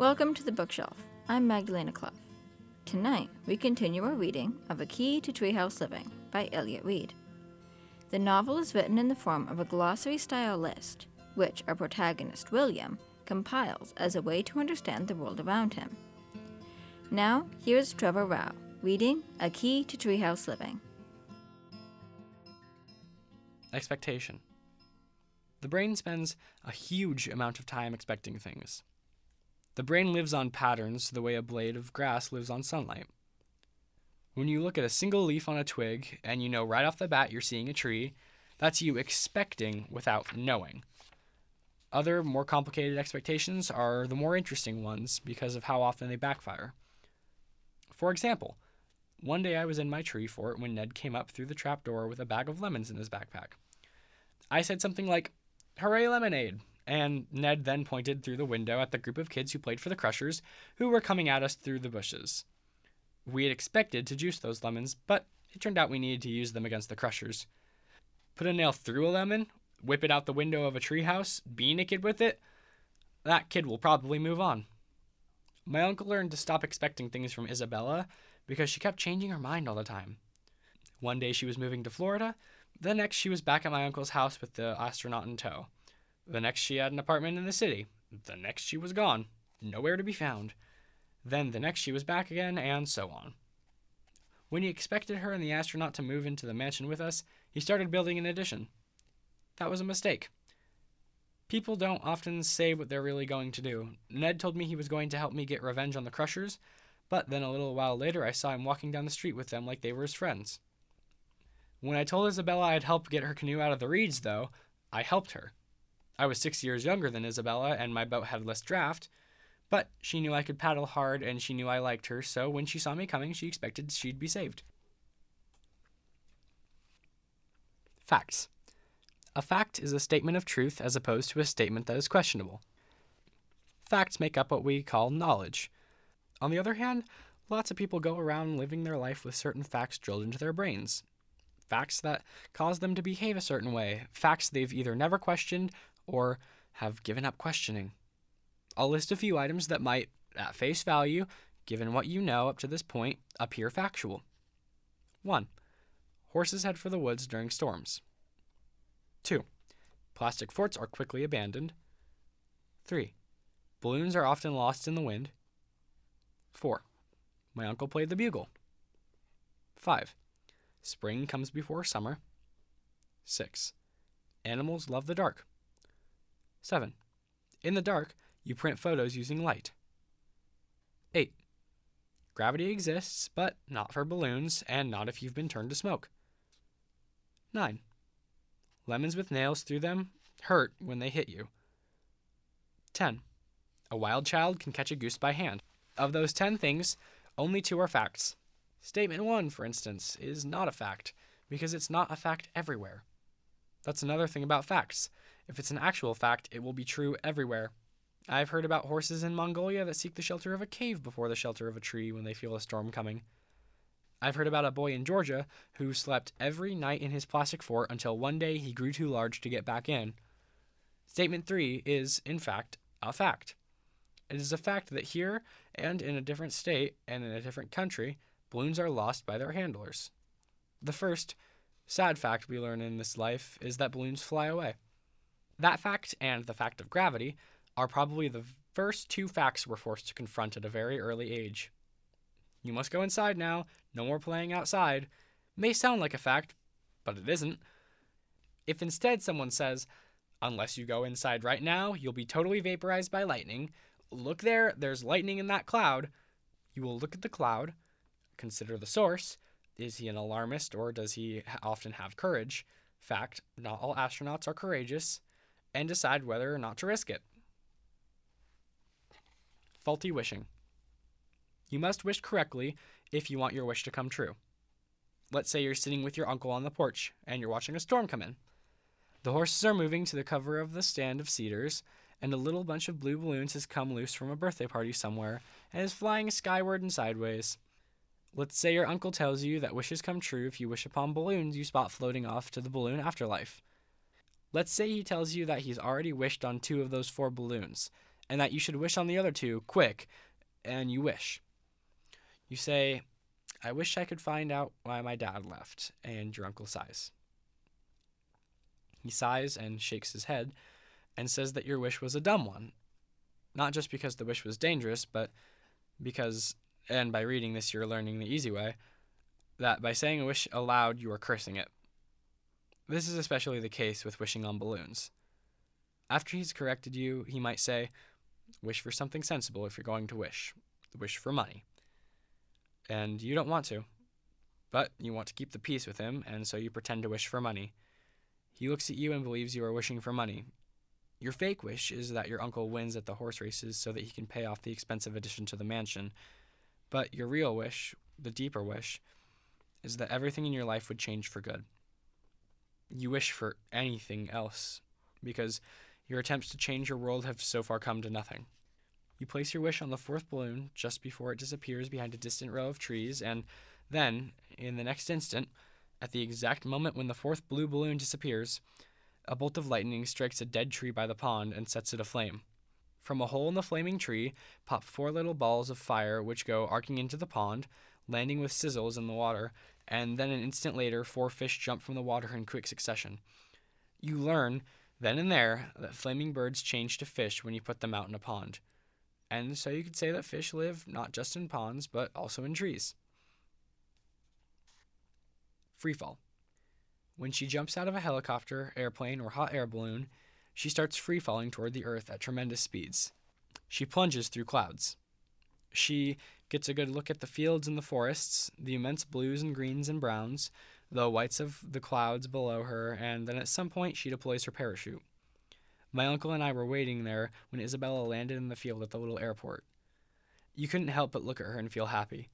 Welcome to the bookshelf. I'm Magdalena Clough. Tonight, we continue our reading of A Key to Treehouse Living by Elliot Reed. The novel is written in the form of a glossary style list, which our protagonist, William, compiles as a way to understand the world around him. Now, here's Trevor Rao reading A Key to Treehouse Living. Expectation. The brain spends a huge amount of time expecting things. The brain lives on patterns the way a blade of grass lives on sunlight. When you look at a single leaf on a twig and you know right off the bat you're seeing a tree, that's you expecting without knowing. Other more complicated expectations are the more interesting ones because of how often they backfire. For example, one day I was in my tree fort when Ned came up through the trap door with a bag of lemons in his backpack. I said something like, Hooray, lemonade! And Ned then pointed through the window at the group of kids who played for the Crushers, who were coming at us through the bushes. We had expected to juice those lemons, but it turned out we needed to use them against the Crushers. Put a nail through a lemon, whip it out the window of a treehouse, be naked with it, that kid will probably move on. My uncle learned to stop expecting things from Isabella because she kept changing her mind all the time. One day she was moving to Florida, the next, she was back at my uncle's house with the astronaut in tow. The next, she had an apartment in the city. The next, she was gone, nowhere to be found. Then the next, she was back again, and so on. When he expected her and the astronaut to move into the mansion with us, he started building an addition. That was a mistake. People don't often say what they're really going to do. Ned told me he was going to help me get revenge on the Crushers, but then a little while later I saw him walking down the street with them like they were his friends. When I told Isabella I'd help get her canoe out of the reeds, though, I helped her. I was six years younger than Isabella, and my boat had less draft, but she knew I could paddle hard and she knew I liked her, so when she saw me coming, she expected she'd be saved. Facts. A fact is a statement of truth as opposed to a statement that is questionable. Facts make up what we call knowledge. On the other hand, lots of people go around living their life with certain facts drilled into their brains, facts that cause them to behave a certain way, facts they've either never questioned or have given up questioning. I'll list a few items that might, at face value, given what you know up to this point, appear factual. 1. Horses head for the woods during storms. 2. Plastic forts are quickly abandoned. 3. Balloons are often lost in the wind. 4. My uncle played the bugle. 5. Spring comes before summer. 6. Animals love the dark. 7. In the dark, you print photos using light. 8. Gravity exists, but not for balloons, and not if you've been turned to smoke. 9. Lemons with nails through them hurt when they hit you. 10. A wild child can catch a goose by hand. Of those 10 things, only two are facts. Statement 1, for instance, is not a fact, because it's not a fact everywhere. That's another thing about facts. If it's an actual fact, it will be true everywhere. I've heard about horses in Mongolia that seek the shelter of a cave before the shelter of a tree when they feel a storm coming. I've heard about a boy in Georgia who slept every night in his plastic fort until one day he grew too large to get back in. Statement 3 is, in fact, a fact. It is a fact that here and in a different state and in a different country, balloons are lost by their handlers. The first sad fact we learn in this life is that balloons fly away. That fact and the fact of gravity are probably the first two facts we're forced to confront at a very early age. You must go inside now, no more playing outside. May sound like a fact, but it isn't. If instead someone says, unless you go inside right now, you'll be totally vaporized by lightning, look there, there's lightning in that cloud, you will look at the cloud, consider the source. Is he an alarmist or does he often have courage? Fact, not all astronauts are courageous, and decide whether or not to risk it. Faulty wishing. You must wish correctly if you want your wish to come true. Let's say you're sitting with your uncle on the porch and you're watching a storm come in. The horses are moving to the cover of the stand of cedars, and a little bunch of blue balloons has come loose from a birthday party somewhere and is flying skyward and sideways. Let's say your uncle tells you that wishes come true if you wish upon balloons you spot floating off to the balloon afterlife. Let's say he tells you that he's already wished on two of those four balloons, and that you should wish on the other two quick, and you wish. You say, I wish I could find out why my dad left, and your uncle sighs. He sighs and shakes his head and says that your wish was a dumb one. Not just because the wish was dangerous, but because, and by reading this, you're learning the easy way, that by saying a wish aloud, you are cursing it. This is especially the case with wishing on balloons. After he's corrected you, he might say, Wish for something sensible if you're going to wish. Wish for money. And you don't want to. But you want to keep the peace with him, and so you pretend to wish for money. He looks at you and believes you are wishing for money. Your fake wish is that your uncle wins at the horse races so that he can pay off the expensive addition to the mansion. But your real wish, the deeper wish, is that everything in your life would change for good. You wish for anything else because your attempts to change your world have so far come to nothing. You place your wish on the fourth balloon just before it disappears behind a distant row of trees, and then, in the next instant, at the exact moment when the fourth blue balloon disappears, a bolt of lightning strikes a dead tree by the pond and sets it aflame. From a hole in the flaming tree pop four little balls of fire which go arcing into the pond, landing with sizzles in the water, and then an instant later, four fish jump from the water in quick succession. You learn then and there, that flaming birds change to fish when you put them out in a pond. And so you could say that fish live not just in ponds, but also in trees. Freefall. When she jumps out of a helicopter, airplane, or hot air balloon, she starts free falling toward the earth at tremendous speeds. She plunges through clouds. She gets a good look at the fields and the forests, the immense blues and greens and browns, the whites of the clouds below her, and then at some point she deploys her parachute. My uncle and I were waiting there when Isabella landed in the field at the little airport. You couldn't help but look at her and feel happy.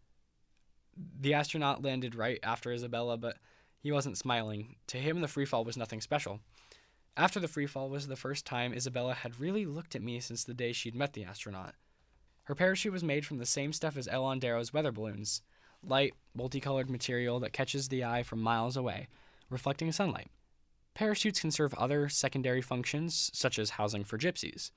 The astronaut landed right after Isabella, but he wasn't smiling. To him, the freefall was nothing special. After the freefall was the first time Isabella had really looked at me since the day she'd met the astronaut. Her parachute was made from the same stuff as Elon Darrow's weather balloons light, multicolored material that catches the eye from miles away, reflecting sunlight. Parachutes can serve other secondary functions, such as housing for gypsies.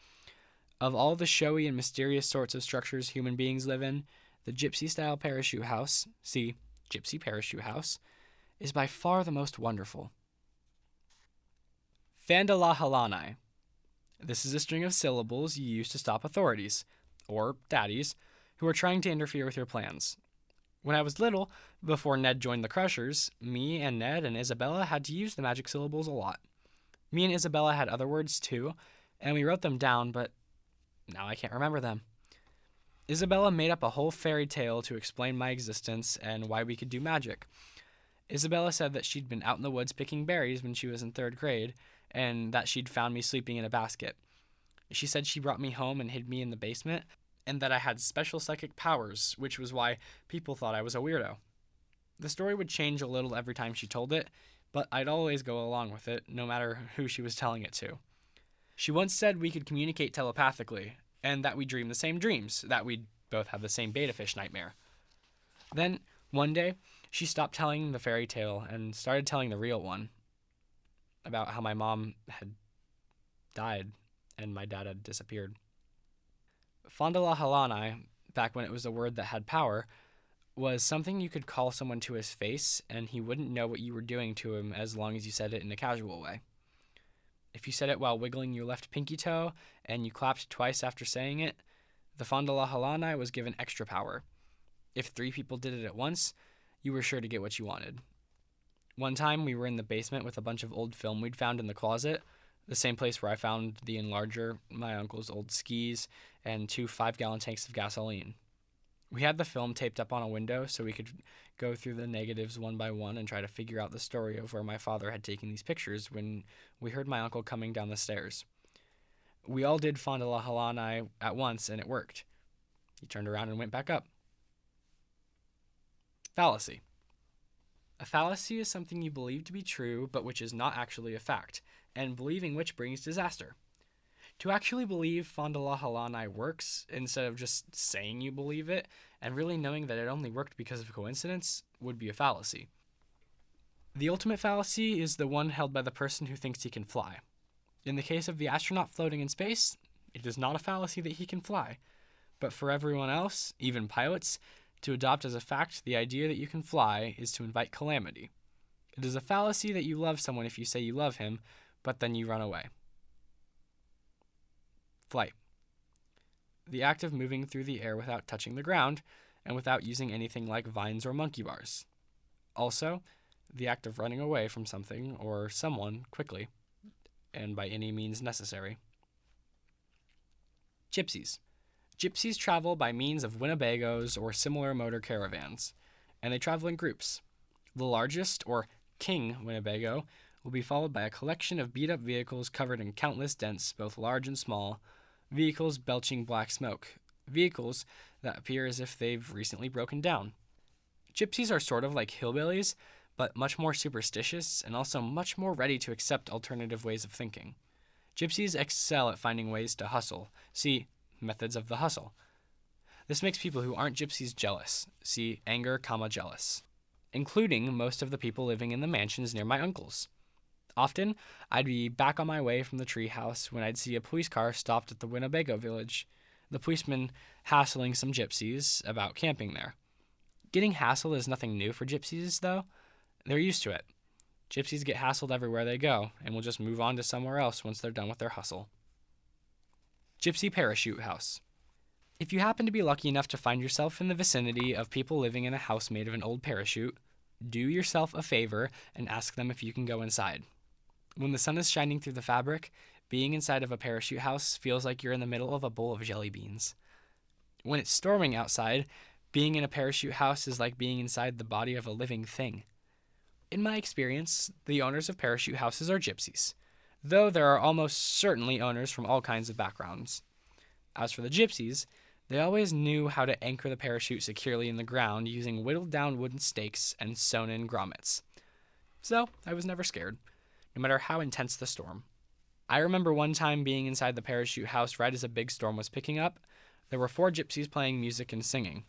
Of all the showy and mysterious sorts of structures human beings live in, the gypsy style parachute house, see, gypsy parachute house, is by far the most wonderful. Fandalahalani. This is a string of syllables you use to stop authorities, or daddies, who are trying to interfere with your plans, when I was little, before Ned joined the Crushers, me and Ned and Isabella had to use the magic syllables a lot. Me and Isabella had other words too, and we wrote them down, but now I can't remember them. Isabella made up a whole fairy tale to explain my existence and why we could do magic. Isabella said that she'd been out in the woods picking berries when she was in third grade, and that she'd found me sleeping in a basket. She said she brought me home and hid me in the basement, and that I had special psychic powers, which was why people thought I was a weirdo. The story would change a little every time she told it, but I'd always go along with it, no matter who she was telling it to. She once said we could communicate telepathically, and that we dream the same dreams, that we'd both have the same betta fish nightmare. Then, one day, she stopped telling the fairy tale and started telling the real one about how my mom had died and my dad had disappeared. Fondalahalani, back when it was a word that had power, was something you could call someone to his face and he wouldn't know what you were doing to him as long as you said it in a casual way. If you said it while wiggling your left pinky toe and you clapped twice after saying it, the Fondalahalani was given extra power. If three people did it at once, you were sure to get what you wanted. One time we were in the basement with a bunch of old film we'd found in the closet the same place where I found the enlarger, my uncle's old skis, and two five gallon tanks of gasoline. We had the film taped up on a window so we could go through the negatives one by one and try to figure out the story of where my father had taken these pictures when we heard my uncle coming down the stairs. We all did Fondalahalani at once and it worked. He turned around and went back up. Fallacy. A fallacy is something you believe to be true but which is not actually a fact and believing which brings disaster. To actually believe Fondalahalani works, instead of just saying you believe it, and really knowing that it only worked because of coincidence, would be a fallacy. The ultimate fallacy is the one held by the person who thinks he can fly. In the case of the astronaut floating in space, it is not a fallacy that he can fly. But for everyone else, even pilots, to adopt as a fact the idea that you can fly is to invite calamity. It is a fallacy that you love someone if you say you love him, but then you run away. Flight. The act of moving through the air without touching the ground and without using anything like vines or monkey bars. Also, the act of running away from something or someone quickly and by any means necessary. Gypsies. Gypsies travel by means of Winnebagos or similar motor caravans, and they travel in groups. The largest, or king Winnebago, will be followed by a collection of beat up vehicles covered in countless dents, both large and small, vehicles belching black smoke, vehicles that appear as if they've recently broken down. Gypsies are sort of like hillbillies, but much more superstitious and also much more ready to accept alternative ways of thinking. Gypsies excel at finding ways to hustle. See, methods of the hustle. This makes people who aren't gypsies jealous. See, anger, comma, jealous. Including most of the people living in the mansions near my uncle's. Often, I'd be back on my way from the treehouse when I'd see a police car stopped at the Winnebago village. The policeman hassling some gypsies about camping there. Getting hassled is nothing new for gypsies, though. They're used to it. Gypsies get hassled everywhere they go, and will just move on to somewhere else once they're done with their hustle. Gypsy Parachute House. If you happen to be lucky enough to find yourself in the vicinity of people living in a house made of an old parachute, do yourself a favor and ask them if you can go inside. When the sun is shining through the fabric, being inside of a parachute house feels like you're in the middle of a bowl of jelly beans. When it's storming outside, being in a parachute house is like being inside the body of a living thing. In my experience, the owners of parachute houses are gypsies, though there are almost certainly owners from all kinds of backgrounds. As for the gypsies, they always knew how to anchor the parachute securely in the ground using whittled down wooden stakes and sewn in grommets. So I was never scared, no matter how intense the storm. I remember one time being inside the parachute house right as a big storm was picking up. There were four gypsies playing music and singing.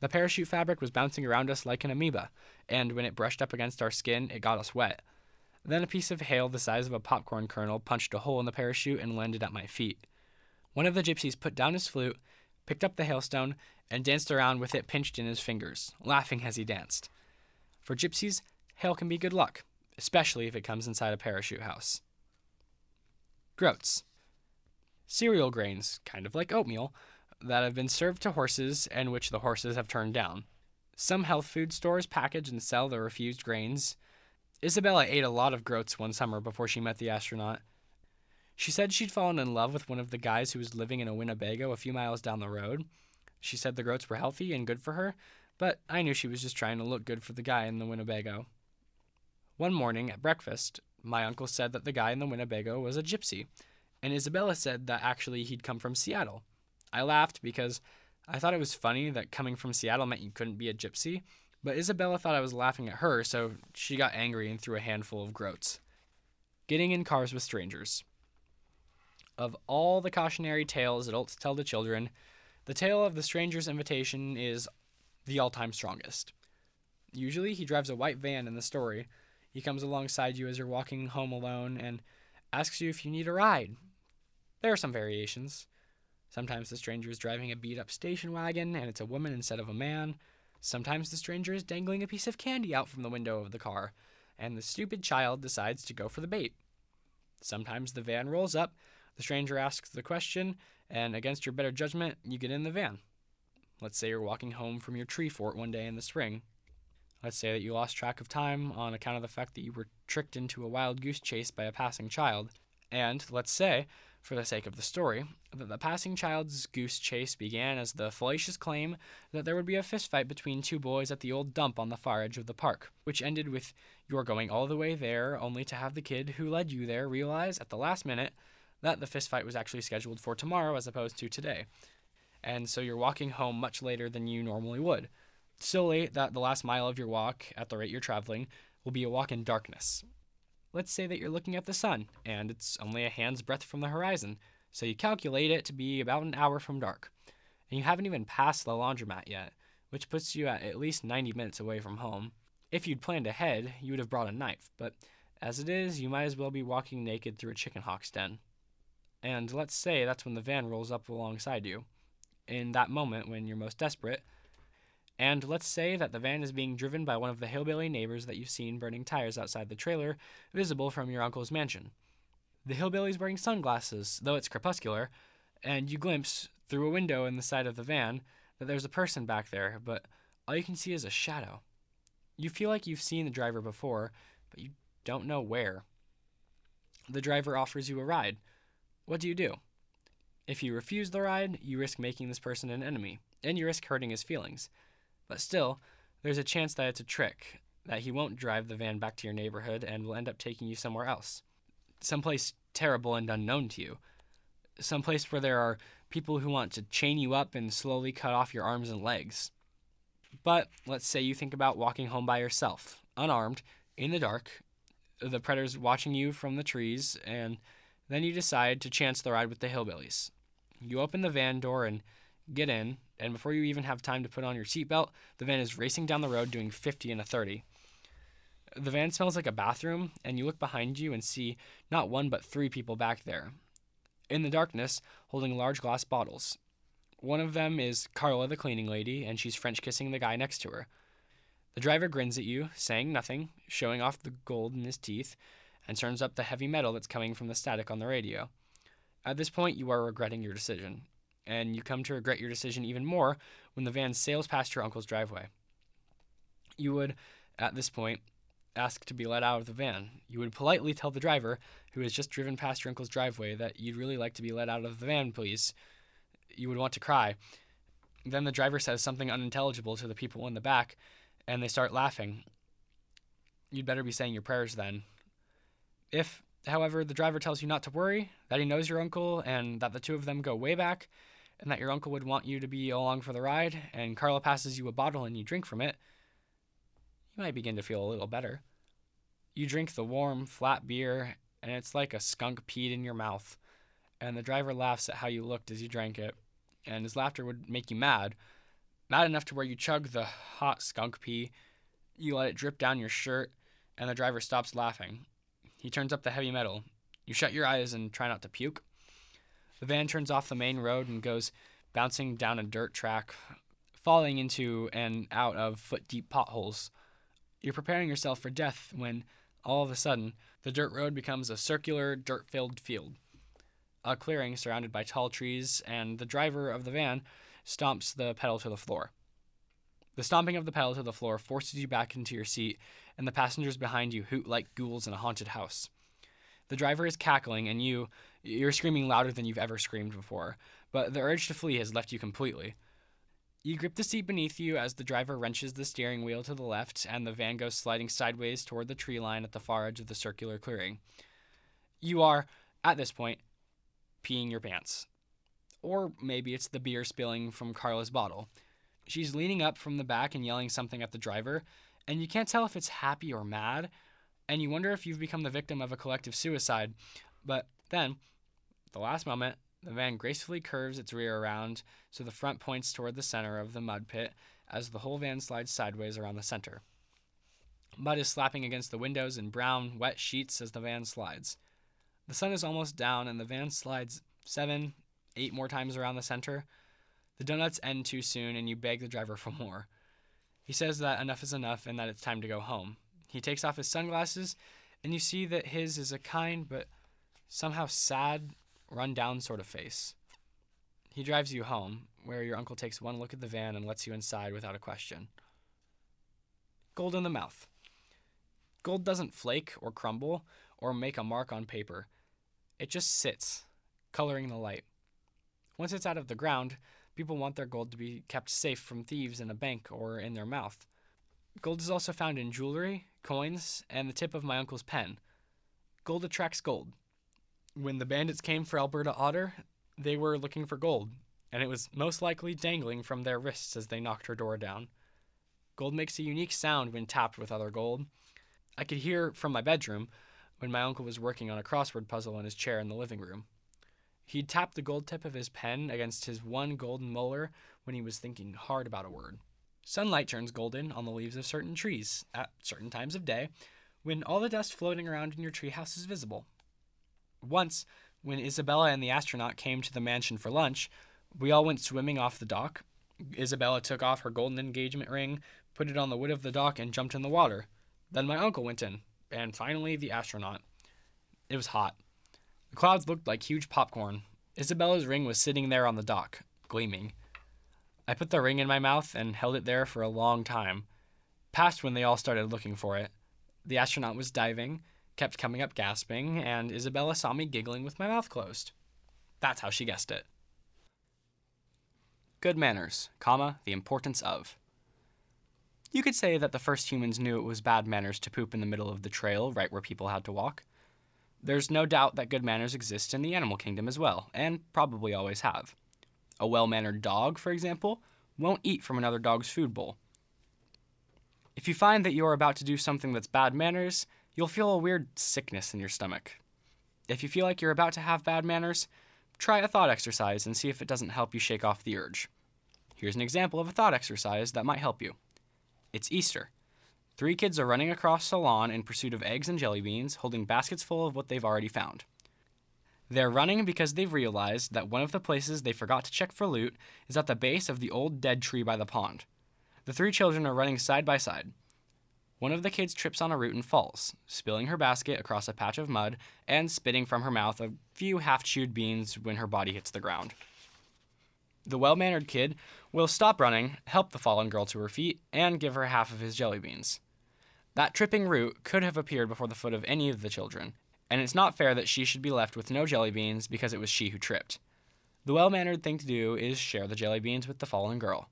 The parachute fabric was bouncing around us like an amoeba, and when it brushed up against our skin, it got us wet. Then a piece of hail the size of a popcorn kernel punched a hole in the parachute and landed at my feet. One of the gypsies put down his flute, picked up the hailstone, and danced around with it pinched in his fingers, laughing as he danced. For gypsies, hail can be good luck, especially if it comes inside a parachute house. Groats. Cereal grains, kind of like oatmeal, that have been served to horses and which the horses have turned down. Some health food stores package and sell the refused grains. Isabella ate a lot of groats one summer before she met the astronaut. She said she'd fallen in love with one of the guys who was living in a Winnebago a few miles down the road. She said the groats were healthy and good for her, but I knew she was just trying to look good for the guy in the Winnebago. One morning at breakfast, my uncle said that the guy in the Winnebago was a gypsy, and Isabella said that actually he'd come from Seattle. I laughed because I thought it was funny that coming from Seattle meant you couldn't be a gypsy, but Isabella thought I was laughing at her, so she got angry and threw a handful of groats. Getting in cars with strangers. Of all the cautionary tales adults tell to children, the tale of the stranger's invitation is the all time strongest. Usually, he drives a white van in the story. He comes alongside you as you're walking home alone and asks you if you need a ride. There are some variations. Sometimes the stranger is driving a beat up station wagon and it's a woman instead of a man. Sometimes the stranger is dangling a piece of candy out from the window of the car, and the stupid child decides to go for the bait. Sometimes the van rolls up, the stranger asks the question, and against your better judgment, you get in the van. Let's say you're walking home from your tree fort one day in the spring. Let's say that you lost track of time on account of the fact that you were tricked into a wild goose chase by a passing child. And let's say for the sake of the story, that the passing child's goose chase began as the fallacious claim that there would be a fistfight between two boys at the old dump on the far edge of the park, which ended with your going all the way there only to have the kid who led you there realize at the last minute that the fistfight was actually scheduled for tomorrow as opposed to today. And so you're walking home much later than you normally would. So late that the last mile of your walk, at the rate you're traveling, will be a walk in darkness, Let's say that you're looking at the sun, and it's only a hand's breadth from the horizon, so you calculate it to be about an hour from dark. And you haven't even passed the laundromat yet, which puts you at at least 90 minutes away from home. If you'd planned ahead, you would have brought a knife, but as it is, you might as well be walking naked through a chicken hawk's den. and let's say that's when the van rolls up alongside you. In that moment when you're most desperate, and let's say that the van is being driven by one of the hillbilly neighbors that you've seen burning tires outside the trailer, visible from your uncle's mansion. The hillbilly's wearing sunglasses, though it's crepuscular, and you glimpse, through a window in the side of the van, that there's a person back there, but all you can see is a shadow. You feel like you've seen the driver before, but you don't know where. The driver offers you a ride. What do you do? If you refuse the ride, you risk making this person an enemy, and you risk hurting his feelings. But still, there's a chance that it's a trick, that he won't drive the van back to your neighborhood and will end up taking you somewhere else. Someplace terrible and unknown to you. Someplace where there are people who want to chain you up and slowly cut off your arms and legs. But let's say you think about walking home by yourself, unarmed, in the dark, the predator's watching you from the trees, and then you decide to chance the ride with the hillbillies. You open the van door and get in, and before you even have time to put on your seatbelt, the van is racing down the road doing 50 and a 30. The van smells like a bathroom, and you look behind you and see not one but three people back there. In the darkness, holding large glass bottles. One of them is Carla, the cleaning lady, and she's French kissing the guy next to her. The driver grins at you, saying nothing, showing off the gold in his teeth, and turns up the heavy metal that's coming from the static on the radio. At this point, you are regretting your decision and you come to regret your decision even more when the van sails past your uncle's driveway. You would, at this point, ask to be let out of the van. You would politely tell the driver, who has just driven past your uncle's driveway, that you'd really like to be let out of the van, please. You would want to cry. Then the driver says something unintelligible to the people in the back, and they start laughing. You'd better be saying your prayers then. If, however, the driver tells you not to worry, that he knows your uncle, and that the two of them go way back, and that your uncle would want you to be along for the ride, and Carla passes you a bottle and you drink from it, you might begin to feel a little better. You drink the warm, flat beer, and it's like a skunk peed in your mouth. And the driver laughs at how you looked as you drank it, and his laughter would make you mad. Mad enough to where you chug the hot skunk pee, you let it drip down your shirt, and the driver stops laughing. He turns up the heavy metal. You shut your eyes and try not to puke. The van turns off the main road and goes bouncing down a dirt track, falling into and out of foot deep potholes. You're preparing yourself for death when, all of a sudden, the dirt road becomes a circular, dirt filled field. A clearing surrounded by tall trees, and the driver of the van stomps the pedal to the floor. The stomping of the pedal to the floor forces you back into your seat, and the passengers behind you hoot like ghouls in a haunted house. The driver is cackling, and you, you're screaming louder than you've ever screamed before, but the urge to flee has left you completely. You grip the seat beneath you as the driver wrenches the steering wheel to the left, and the van goes sliding sideways toward the tree line at the far edge of the circular clearing. You are, at this point, peeing your pants. Or maybe it's the beer spilling from Carla's bottle. She's leaning up from the back and yelling something at the driver, and you can't tell if it's happy or mad, and you wonder if you've become the victim of a collective suicide. But then, the last moment, the van gracefully curves its rear around so the front points toward the center of the mud pit as the whole van slides sideways around the center. Mud is slapping against the windows in brown, wet sheets as the van slides. The sun is almost down and the van slides seven, eight more times around the center. The donuts end too soon and you beg the driver for more. He says that enough is enough and that it's time to go home. He takes off his sunglasses and you see that his is a kind but somehow sad, run down sort of face. He drives you home, where your uncle takes one look at the van and lets you inside without a question. Gold in the mouth. Gold doesn't flake or crumble or make a mark on paper. It just sits, coloring the light. Once it's out of the ground, people want their gold to be kept safe from thieves in a bank or in their mouth. Gold is also found in jewelry, coins, and the tip of my uncle's pen. Gold attracts gold. When the bandits came for Alberta Otter, they were looking for gold, and it was most likely dangling from their wrists as they knocked her door down. Gold makes a unique sound when tapped with other gold. I could hear from my bedroom when my uncle was working on a crossword puzzle in his chair in the living room. He'd tap the gold tip of his pen against his one golden molar when he was thinking hard about a word. Sunlight turns golden on the leaves of certain trees at certain times of day when all the dust floating around in your treehouse is visible. Once, When Isabella and the astronaut came to the mansion for lunch, we all went swimming off the dock. Isabella took off her golden engagement ring, put it on the wood of the dock, and jumped in the water. Then my uncle went in, and finally the astronaut. It was hot. The clouds looked like huge popcorn. Isabella's ring was sitting there on the dock, gleaming. I put the ring in my mouth and held it there for a long time, past when they all started looking for it. The astronaut was diving, kept coming up gasping, and Isabella saw me giggling with my mouth closed. That's how she guessed it. Good manners, comma, the importance of. You could say that the first humans knew it was bad manners to poop in the middle of the trail right where people had to walk. There's no doubt that good manners exist in the animal kingdom as well, and probably always have. A well mannered dog, for example, won't eat from another dog's food bowl. If you find that you are about to do something that's bad manners, you'll feel a weird sickness in your stomach. If you feel like you're about to have bad manners, try a thought exercise and see if it doesn't help you shake off the urge. Here's an example of a thought exercise that might help you. It's Easter. Three kids are running across the lawn in pursuit of eggs and jelly beans, holding baskets full of what they've already found. They're running because they've realized that one of the places they forgot to check for loot is at the base of the old dead tree by the pond. The three children are running side by side. One of the kids trips on a root and falls, spilling her basket across a patch of mud and spitting from her mouth a few half chewed beans when her body hits the ground. The well mannered kid will stop running, help the fallen girl to her feet, and give her half of his jelly beans. That tripping root could have appeared before the foot of any of the children, and it's not fair that she should be left with no jelly beans because it was she who tripped. The well mannered thing to do is share the jelly beans with the fallen girl.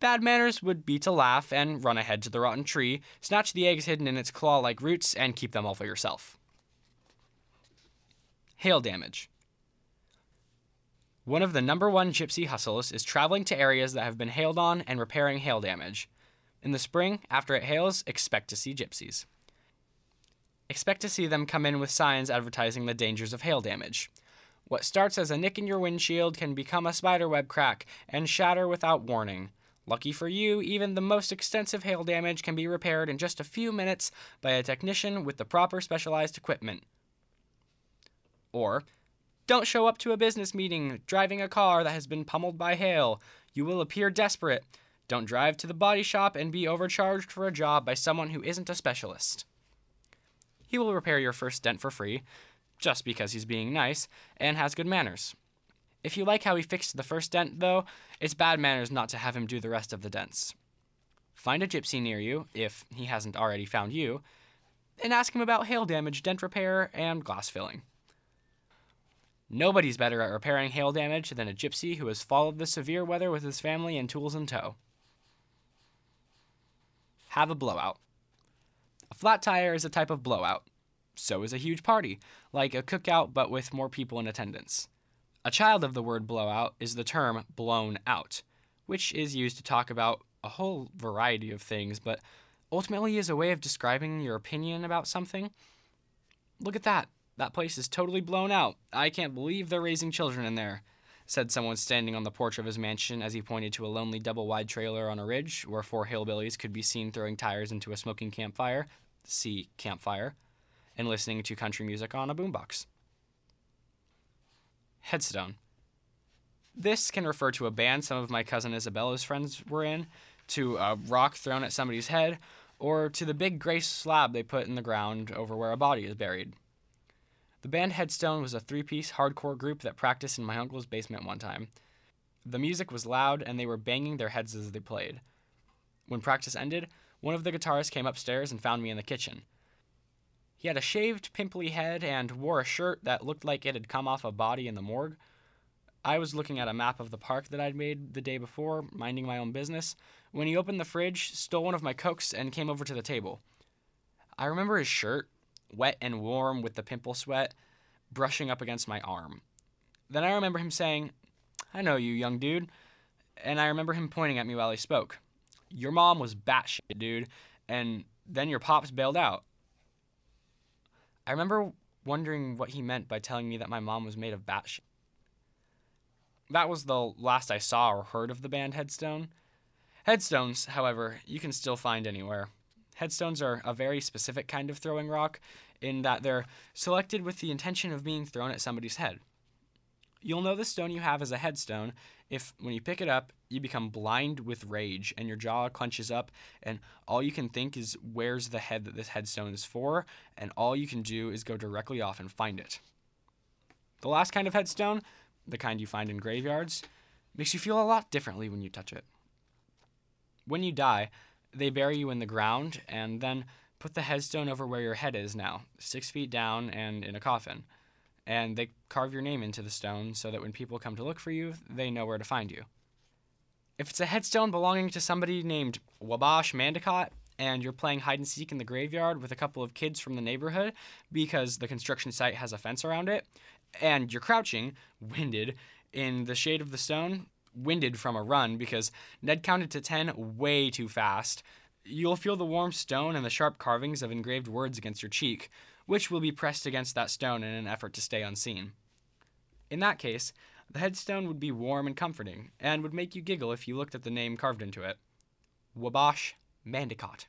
Bad manners would be to laugh and run ahead to the rotten tree, snatch the eggs hidden in its claw like roots, and keep them all for yourself. Hail damage. One of the number one gypsy hustles is traveling to areas that have been hailed on and repairing hail damage. In the spring, after it hails, expect to see gypsies. Expect to see them come in with signs advertising the dangers of hail damage. What starts as a nick in your windshield can become a spiderweb crack and shatter without warning. Lucky for you, even the most extensive hail damage can be repaired in just a few minutes by a technician with the proper specialized equipment. Or, don't show up to a business meeting driving a car that has been pummeled by hail. You will appear desperate. Don't drive to the body shop and be overcharged for a job by someone who isn't a specialist. He will repair your first dent for free, just because he's being nice and has good manners. If you like how he fixed the first dent, though, it's bad manners not to have him do the rest of the dents. Find a gypsy near you, if he hasn't already found you, and ask him about hail damage, dent repair, and glass filling. Nobody's better at repairing hail damage than a gypsy who has followed the severe weather with his family and tools in tow. Have a blowout. A flat tire is a type of blowout. So is a huge party, like a cookout but with more people in attendance. A child of the word blowout is the term blown out, which is used to talk about a whole variety of things, but ultimately is a way of describing your opinion about something. Look at that. That place is totally blown out. I can't believe they're raising children in there, said someone standing on the porch of his mansion as he pointed to a lonely double wide trailer on a ridge where four hillbillies could be seen throwing tires into a smoking campfire, see campfire, and listening to country music on a boombox. Headstone. This can refer to a band some of my cousin Isabella's friends were in, to a rock thrown at somebody's head, or to the big gray slab they put in the ground over where a body is buried. The band Headstone was a three piece hardcore group that practiced in my uncle's basement one time. The music was loud and they were banging their heads as they played. When practice ended, one of the guitarists came upstairs and found me in the kitchen. He had a shaved, pimply head and wore a shirt that looked like it had come off a body in the morgue. I was looking at a map of the park that I'd made the day before, minding my own business, when he opened the fridge, stole one of my cokes, and came over to the table. I remember his shirt, wet and warm with the pimple sweat, brushing up against my arm. Then I remember him saying, I know you, young dude. And I remember him pointing at me while he spoke. Your mom was batshit, dude, and then your pops bailed out. I remember wondering what he meant by telling me that my mom was made of batshit. That was the last I saw or heard of the band Headstone. Headstones, however, you can still find anywhere. Headstones are a very specific kind of throwing rock in that they're selected with the intention of being thrown at somebody's head. You'll know the stone you have as a headstone if, when you pick it up, you become blind with rage and your jaw clenches up, and all you can think is where's the head that this headstone is for, and all you can do is go directly off and find it. The last kind of headstone, the kind you find in graveyards, makes you feel a lot differently when you touch it. When you die, they bury you in the ground and then put the headstone over where your head is now, six feet down and in a coffin. And they carve your name into the stone so that when people come to look for you, they know where to find you. If it's a headstone belonging to somebody named Wabash Mandicott, and you're playing hide and seek in the graveyard with a couple of kids from the neighborhood because the construction site has a fence around it, and you're crouching, winded, in the shade of the stone, winded from a run because Ned counted to 10 way too fast. You'll feel the warm stone and the sharp carvings of engraved words against your cheek, which will be pressed against that stone in an effort to stay unseen. In that case, the headstone would be warm and comforting, and would make you giggle if you looked at the name carved into it Wabash Mandicott.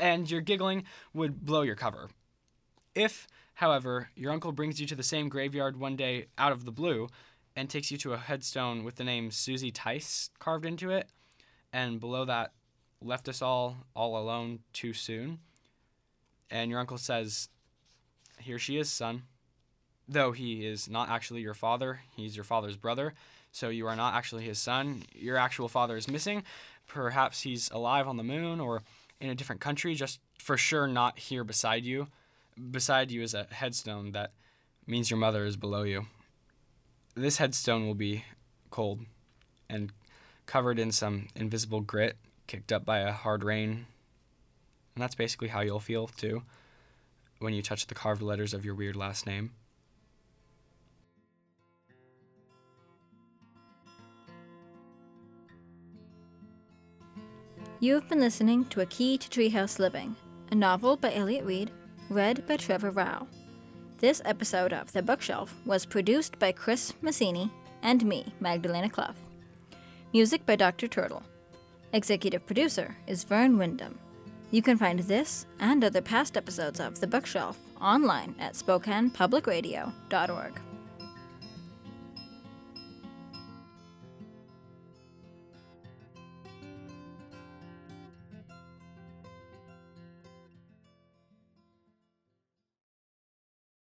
And your giggling would blow your cover. If, however, your uncle brings you to the same graveyard one day out of the blue, and takes you to a headstone with the name Susie Tyce carved into it, and below that, left us all all alone too soon. And your uncle says, Here she is, son. Though he is not actually your father, he's your father's brother, so you are not actually his son. Your actual father is missing. Perhaps he's alive on the moon or in a different country, just for sure not here beside you. Beside you is a headstone that means your mother is below you this headstone will be cold and covered in some invisible grit kicked up by a hard rain. And that's basically how you'll feel too when you touch the carved letters of your weird last name. You have been listening to A Key to Treehouse Living, a novel by Elliot Reed, read by Trevor Rao. This episode of The Bookshelf was produced by Chris Massini and me, Magdalena Clough. Music by Dr. Turtle. Executive producer is Vern Wyndham. You can find this and other past episodes of The Bookshelf online at SpokanePublicRadio.org.